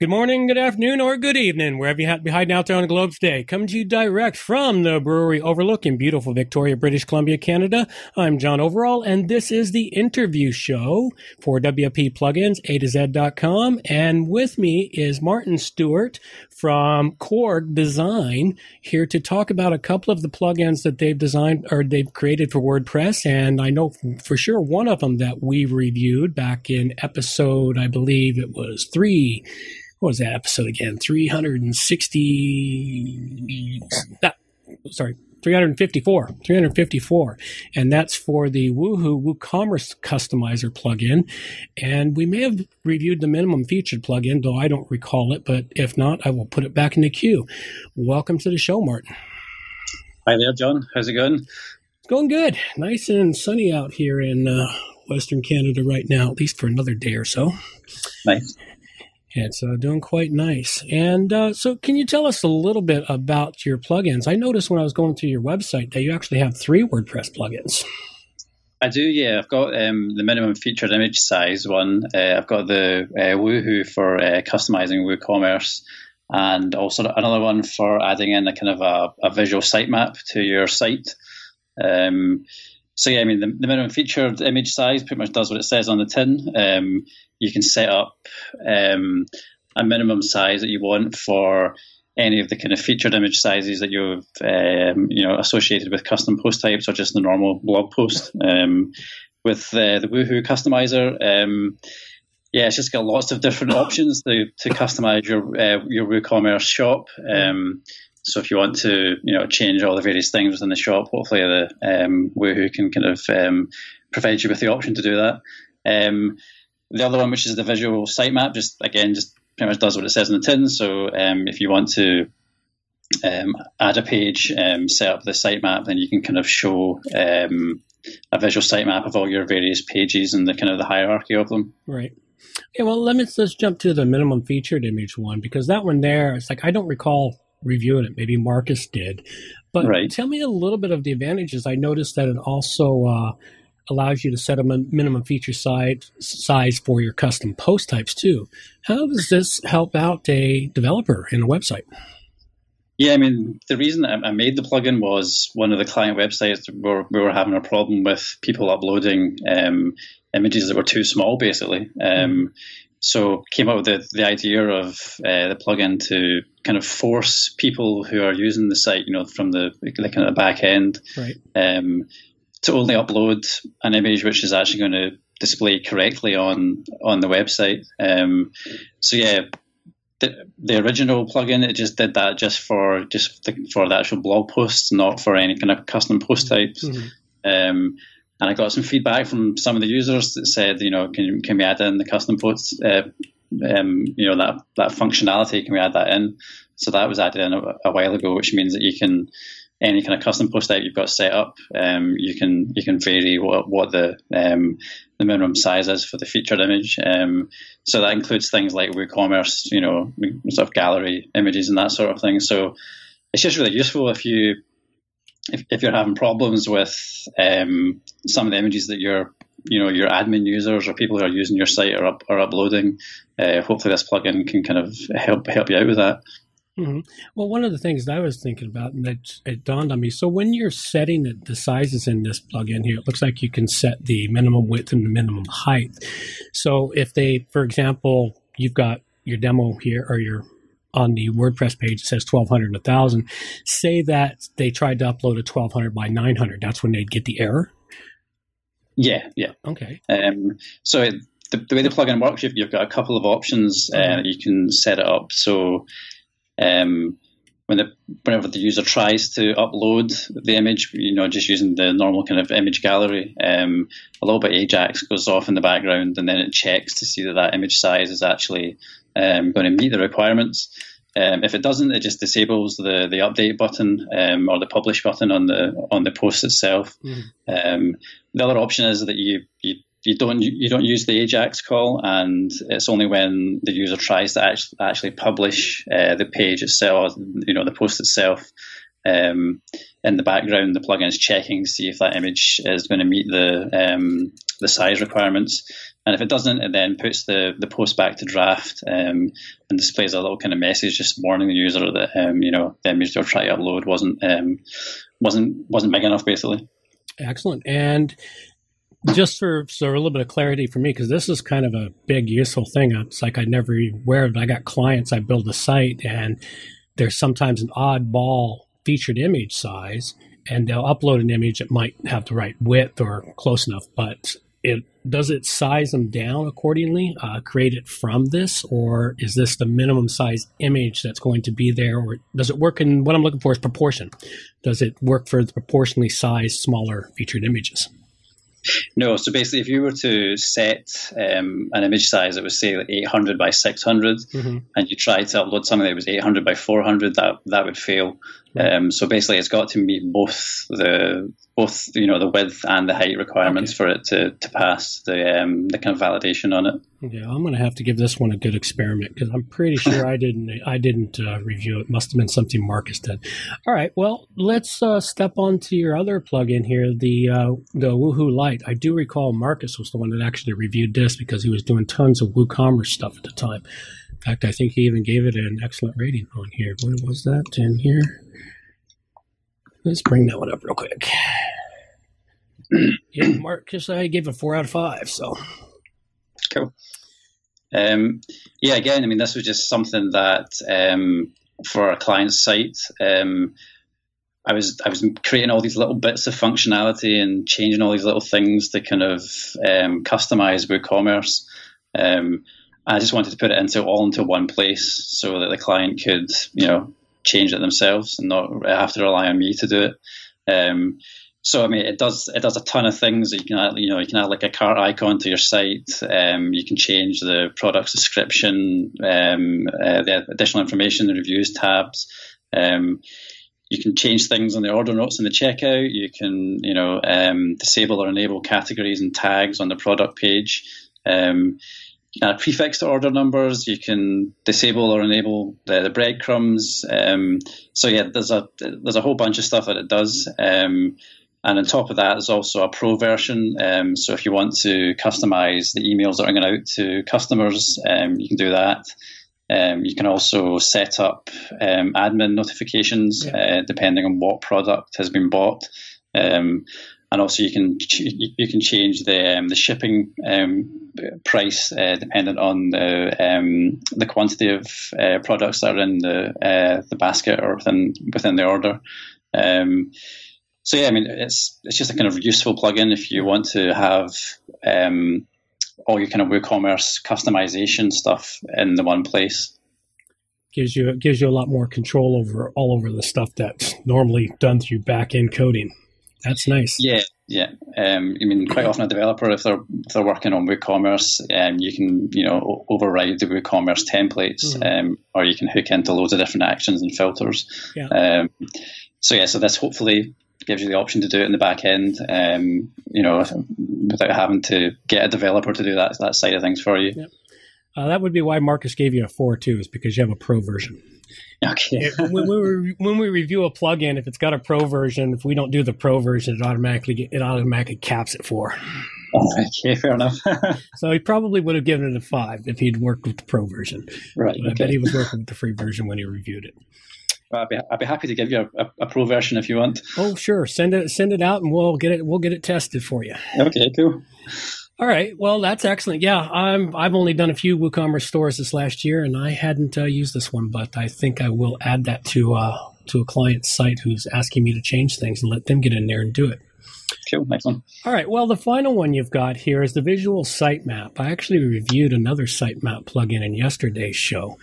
Good morning, good afternoon, or good evening, wherever you happen to be hiding out there on the globe today. Coming to you direct from the brewery Overlook in beautiful Victoria, British Columbia, Canada. I'm John Overall, and this is the interview show for WP Plugins, A to Z.com. And with me is Martin Stewart from Corg Design here to talk about a couple of the plugins that they've designed or they've created for WordPress. And I know for sure one of them that we reviewed back in episode, I believe it was three what was that episode again? 360, sorry, 354, 354. And that's for the Woohoo WooCommerce Customizer plugin. And we may have reviewed the minimum featured plugin, though I don't recall it. But if not, I will put it back in the queue. Welcome to the show, Martin. Hi there, John. How's it going? It's going good. Nice and sunny out here in uh, Western Canada right now, at least for another day or so. Nice. It's uh, doing quite nice. And uh, so, can you tell us a little bit about your plugins? I noticed when I was going through your website that you actually have three WordPress plugins. I do, yeah. I've got um, the minimum featured image size one. Uh, I've got the uh, Woohoo for uh, customizing WooCommerce, and also another one for adding in a kind of a, a visual sitemap to your site. Um, so yeah, I mean the, the, minimum featured image size pretty much does what it says on the tin. Um, you can set up um, a minimum size that you want for any of the kind of featured image sizes that you've um, you know associated with custom post types or just the normal blog post. Um, with uh, the Woohoo customizer, um, yeah, it's just got lots of different options to, to customize your uh, your WooCommerce shop. Um, so if you want to, you know, change all the various things within the shop, hopefully the um, Woohoo can kind of um, provide you with the option to do that. Um, the other one, which is the visual sitemap, just again, just pretty much does what it says in the tin. So um, if you want to um, add a page, um, set up the sitemap, then you can kind of show a visual sitemap of all your various pages and the kind of the hierarchy of them. Right. Okay, well, let me just jump to the minimum featured image one because that one there, it's like I don't recall reviewing it. Maybe Marcus did, but right. tell me a little bit of the advantages. I noticed that it also uh, allows you to set a minimum feature size, size for your custom post types too. How does this help out a developer in a website? Yeah, I mean, the reason I made the plugin was one of the client websites where we were having a problem with people uploading um, images that were too small, basically. Um, so came up with the, the idea of uh, the plugin to kind of force people who are using the site, you know, from the, the kind of back end, right. um, to only upload an image which is actually going to display correctly on on the website. Um, so yeah, the, the, original plugin it just did that just for just the, for the actual blog posts, not for any kind of custom post types. Mm-hmm. Um, and I got some feedback from some of the users that said, you know, can can we add in the custom posts? Uh, um, you know that that functionality. Can we add that in? So that was added in a, a while ago, which means that you can any kind of custom post type you've got set up, um, you can you can vary what, what the um, the minimum size is for the featured image. Um, so that includes things like WooCommerce, you know, sort of gallery images and that sort of thing. So it's just really useful if you if, if you're having problems with um, some of the images that your you know your admin users or people who are using your site are up, are uploading. Uh, hopefully, this plugin can kind of help help you out with that. Mm-hmm. Well, one of the things that I was thinking about, and that it dawned on me. So when you're setting the, the sizes in this plugin here, it looks like you can set the minimum width and the minimum height. So if they, for example, you've got your demo here or your on the WordPress page it says 1200 and 1000. Say that they tried to upload a 1200 by 900. That's when they'd get the error. Yeah, yeah. Okay. Um, so it, the, the, way the plugin works, you've, you've got a couple of options uh, mm-hmm. you can set it up. So um, when the, whenever the user tries to upload the image, you know, just using the normal kind of image gallery, um, a little bit Ajax goes off in the background, and then it checks to see that that image size is actually um, going to meet the requirements. Um, if it doesn't, it just disables the, the update button um, or the publish button on the on the post itself. Mm. the other option is that you, you you don't you don't use the Ajax call, and it's only when the user tries to actually actually publish uh, the page itself, you know, the post itself. Um, in the background, the plugin is checking to see if that image is going to meet the um, the size requirements. And if it doesn't, it then puts the, the post back to draft um, and displays a little kind of message just warning the user that um, you know the image they're trying to upload wasn't um, wasn't wasn't big enough, basically. Excellent. And just for so a little bit of clarity for me, because this is kind of a big useful thing. It's like I never aware of. I got clients. I build a site, and there's sometimes an oddball featured image size, and they'll upload an image that might have the right width or close enough, but it does it size them down accordingly, uh, create it from this, or is this the minimum size image that's going to be there, or does it work in what I'm looking for is proportion? Does it work for the proportionally sized smaller featured images? No, so basically, if you were to set um, an image size that was say like 800 by 600, mm-hmm. and you tried to upload something that was 800 by 400, that that would fail. Um, so basically, it's got to meet both the both you know the width and the height requirements okay. for it to, to pass the um, the kind of validation on it. Yeah, I'm going to have to give this one a good experiment because I'm pretty sure I didn't I didn't uh, review it. Must have been something Marcus did. All right, well let's uh, step on to your other plugin here, the uh, the Woohoo Lite. I do recall Marcus was the one that actually reviewed this because he was doing tons of WooCommerce stuff at the time. In fact, I think he even gave it an excellent rating on here. What was that in here? Let's bring that one up real quick. yeah, Marcus, I gave it four out of five. So cool. Um, yeah, again, I mean, this was just something that um, for a client's site, um, I was I was creating all these little bits of functionality and changing all these little things to kind of um, customize WooCommerce. Um, I just wanted to put it into all into one place so that the client could, you know, change it themselves and not have to rely on me to do it. Um, so I mean, it does it does a ton of things. You can add, you know you can add like a cart icon to your site. Um, you can change the product's description, um, uh, the additional information, the reviews tabs. Um, you can change things on the order notes in the checkout. You can you know um, disable or enable categories and tags on the product page. Um, uh, prefix to order numbers. You can disable or enable the, the breadcrumbs. Um, so yeah, there's a there's a whole bunch of stuff that it does. Um, and on top of that, there's also a pro version. Um, so if you want to customize the emails that are going out to customers, um, you can do that. Um, you can also set up um, admin notifications yeah. uh, depending on what product has been bought. Um, and also you can you can change the um, the shipping um, price uh, dependent on the um, the quantity of uh, products that are in the uh, the basket or within within the order. Um, so yeah, I mean it's it's just a kind of useful plugin if you want to have um, all your kind of WooCommerce customization stuff in the one place gives you gives you a lot more control over all over the stuff that's normally done through back end coding. That's nice. Yeah, yeah. Um, I mean, quite often a developer, if they're if they're working on WooCommerce, um, you can you know override the WooCommerce templates, mm-hmm. um, or you can hook into loads of different actions and filters. Yeah. Um, so yeah, so this hopefully gives you the option to do it in the back end, um, you know, without having to get a developer to do that that side of things for you. Yep. Uh, that would be why Marcus gave you a four too, is because you have a pro version. Okay. when, we, when we review a plugin, if it's got a pro version, if we don't do the pro version, it automatically it automatically caps it for. Okay, fair enough. so he probably would have given it a five if he'd worked with the pro version. Right. But I bet he was working with the free version when he reviewed it. Well, I'd, be, I'd be happy to give you a, a, pro version if you want. Oh, sure. Send it send it out, and we'll get it we'll get it tested for you. Okay, cool. All right. Well, that's excellent. Yeah, I'm. I've only done a few WooCommerce stores this last year, and I hadn't uh, used this one, but I think I will add that to uh, to a client's site who's asking me to change things and let them get in there and do it. Cool. One. All right. Well, the final one you've got here is the visual sitemap. I actually reviewed another sitemap plugin in yesterday's show,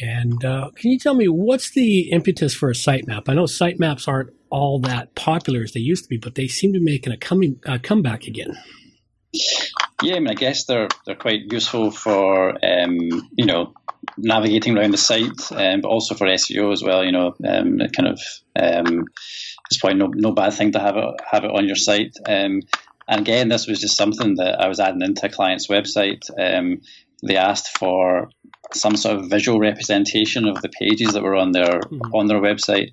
and uh, can you tell me what's the impetus for a sitemap? I know sitemaps aren't all that popular as they used to be, but they seem to be making a coming uh, comeback again. Yeah, I mean, I guess they're they're quite useful for um, you know navigating around the site, um, but also for SEO as well. You know, um, kind of um, it's probably no no bad thing to have it have it on your site. Um, and again, this was just something that I was adding into a client's website. Um, they asked for some sort of visual representation of the pages that were on their mm-hmm. on their website.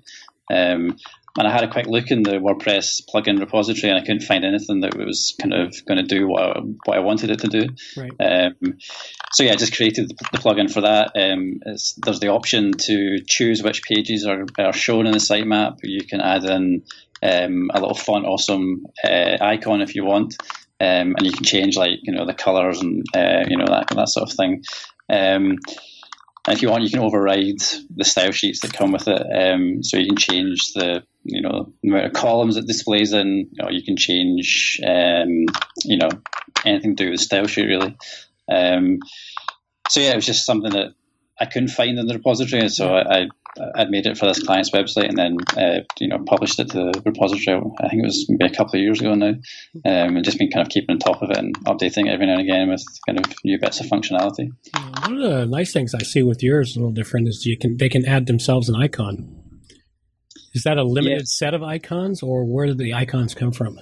Um, and I had a quick look in the WordPress plugin repository, and I couldn't find anything that was kind of going to do what I, what I wanted it to do. Right. Um, so yeah, I just created the, the plugin for that. Um, there's the option to choose which pages are, are shown in the sitemap. You can add in um, a little font awesome uh, icon if you want, um, and you can change like you know the colors and uh, you know that that sort of thing. Um, and if you want, you can override the style sheets that come with it. Um, so you can change the you know the amount of columns it displays in. You, know, you can change um, you know anything to do with style sheet really. Um, so yeah, it was just something that I couldn't find in the repository, and so I, I'd made it for this client's website and then uh, you know published it to the repository. I think it was maybe a couple of years ago now, um, and just been kind of keeping on top of it and updating it every now and again with kind of new bits of functionality. One of the nice things I see with yours a little different is you can they can add themselves an icon. Is that a limited set of icons, or where did the icons come from?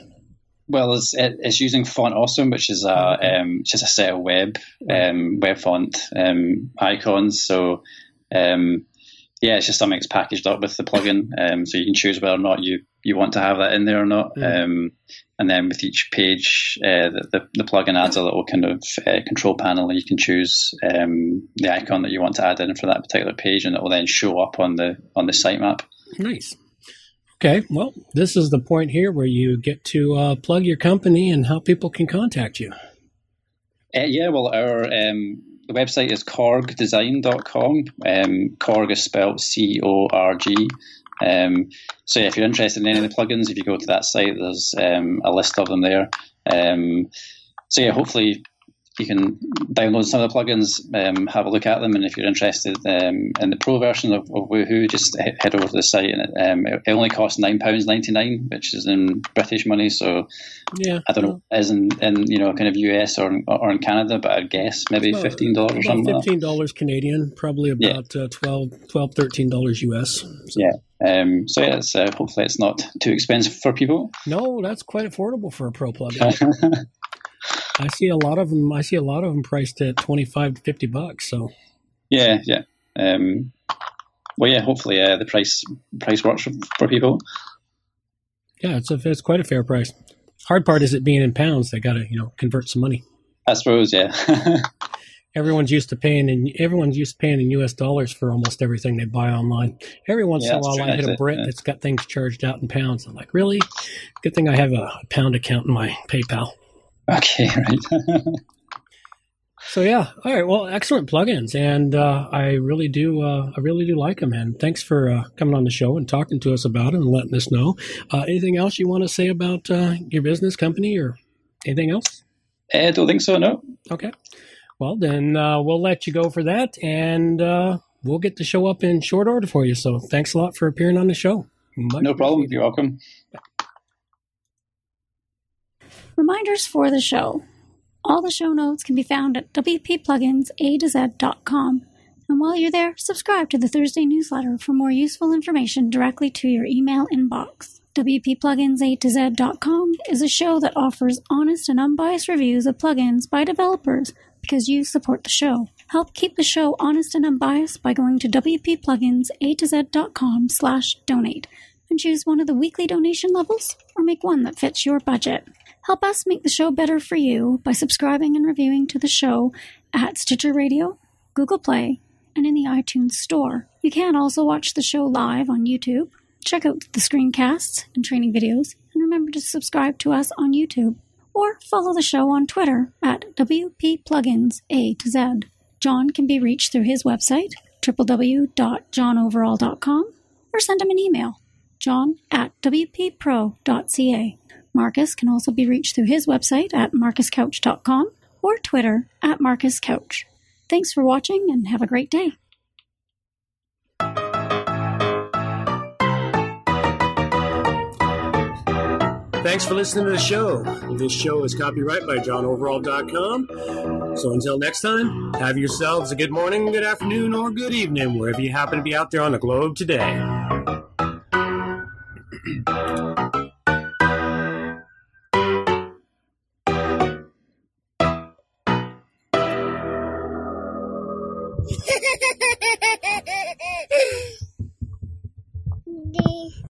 Well, it's it's using Font Awesome, which is a um, just a set of web um, web font um, icons. So um, yeah, it's just something that's packaged up with the plugin, um, so you can choose whether or not you, you want to have that in there or not. Mm. Um, and then with each page, uh, the, the, the plugin adds a little kind of uh, control panel, and you can choose um, the icon that you want to add in for that particular page, and it will then show up on the on the sitemap. Nice. Okay, well, this is the point here where you get to uh, plug your company and how people can contact you. Uh, yeah, well, our um, the website is corgdesign.com. Um, Corg is spelled C O R G. Um, so yeah, if you're interested in any of the plugins, if you go to that site, there's um, a list of them there. Um, so yeah, hopefully you can download some of the plugins, um, have a look at them, and if you're interested um, in the pro version of, of Woohoo, just head over to the site. And it, um, it only costs nine pounds ninety nine, which is in British money. So yeah, I don't know, as in, in you know kind of US or or in Canada, but I guess maybe fifteen dollars or something. Fifteen dollars Canadian, probably about yeah. uh, 12 12 13 dollars US. So. Yeah. Um, so yeah, it's, uh, hopefully it's not too expensive for people. No, that's quite affordable for a pro plugin. I see a lot of them. I see a lot of them priced at twenty five to fifty bucks. So yeah, yeah. Um, well, yeah. Hopefully, uh, the price price works for, for people. Yeah, it's a, it's quite a fair price. Hard part is it being in pounds. They got to you know convert some money. I suppose, yeah. everyone's used to paying in everyone's used to paying in U.S. dollars for almost everything they buy online. Every once yeah, in a while, I hit a Brit yeah. that's got things charged out in pounds. I'm like, really? Good thing I have a pound account in my PayPal. Okay, right. so yeah, all right. Well, excellent plugins, and uh, I really do, uh, I really do like them. And thanks for uh, coming on the show and talking to us about it and letting us know. Uh, anything else you want to say about uh, your business, company, or anything else? I don't think so. No. Okay. Well, then uh, we'll let you go for that, and we'll get the show up in short order for you. So thanks a lot for appearing on the show. Much no problem. You're welcome. Reminders for the show. All the show notes can be found at wppluginsa2z.com. And while you're there, subscribe to the Thursday newsletter for more useful information directly to your email inbox. WPPluginsA2Z.com is a show that offers honest and unbiased reviews of plugins by developers because you support the show. Help keep the show honest and unbiased by going to WPPluginsA2Z.com slash donate and choose one of the weekly donation levels or make one that fits your budget. Help us make the show better for you by subscribing and reviewing to the show at Stitcher Radio, Google Play, and in the iTunes Store. You can also watch the show live on YouTube. Check out the screencasts and training videos, and remember to subscribe to us on YouTube. Or follow the show on Twitter at WP A to Z. John can be reached through his website, www.johnoverall.com, or send him an email, john at wppro.ca. Marcus can also be reached through his website at marcuscouch.com or Twitter at marcuscouch. Thanks for watching and have a great day. Thanks for listening to the show. This show is copyright by johnoverall.com. So until next time, have yourselves a good morning, good afternoon, or good evening, wherever you happen to be out there on the globe today.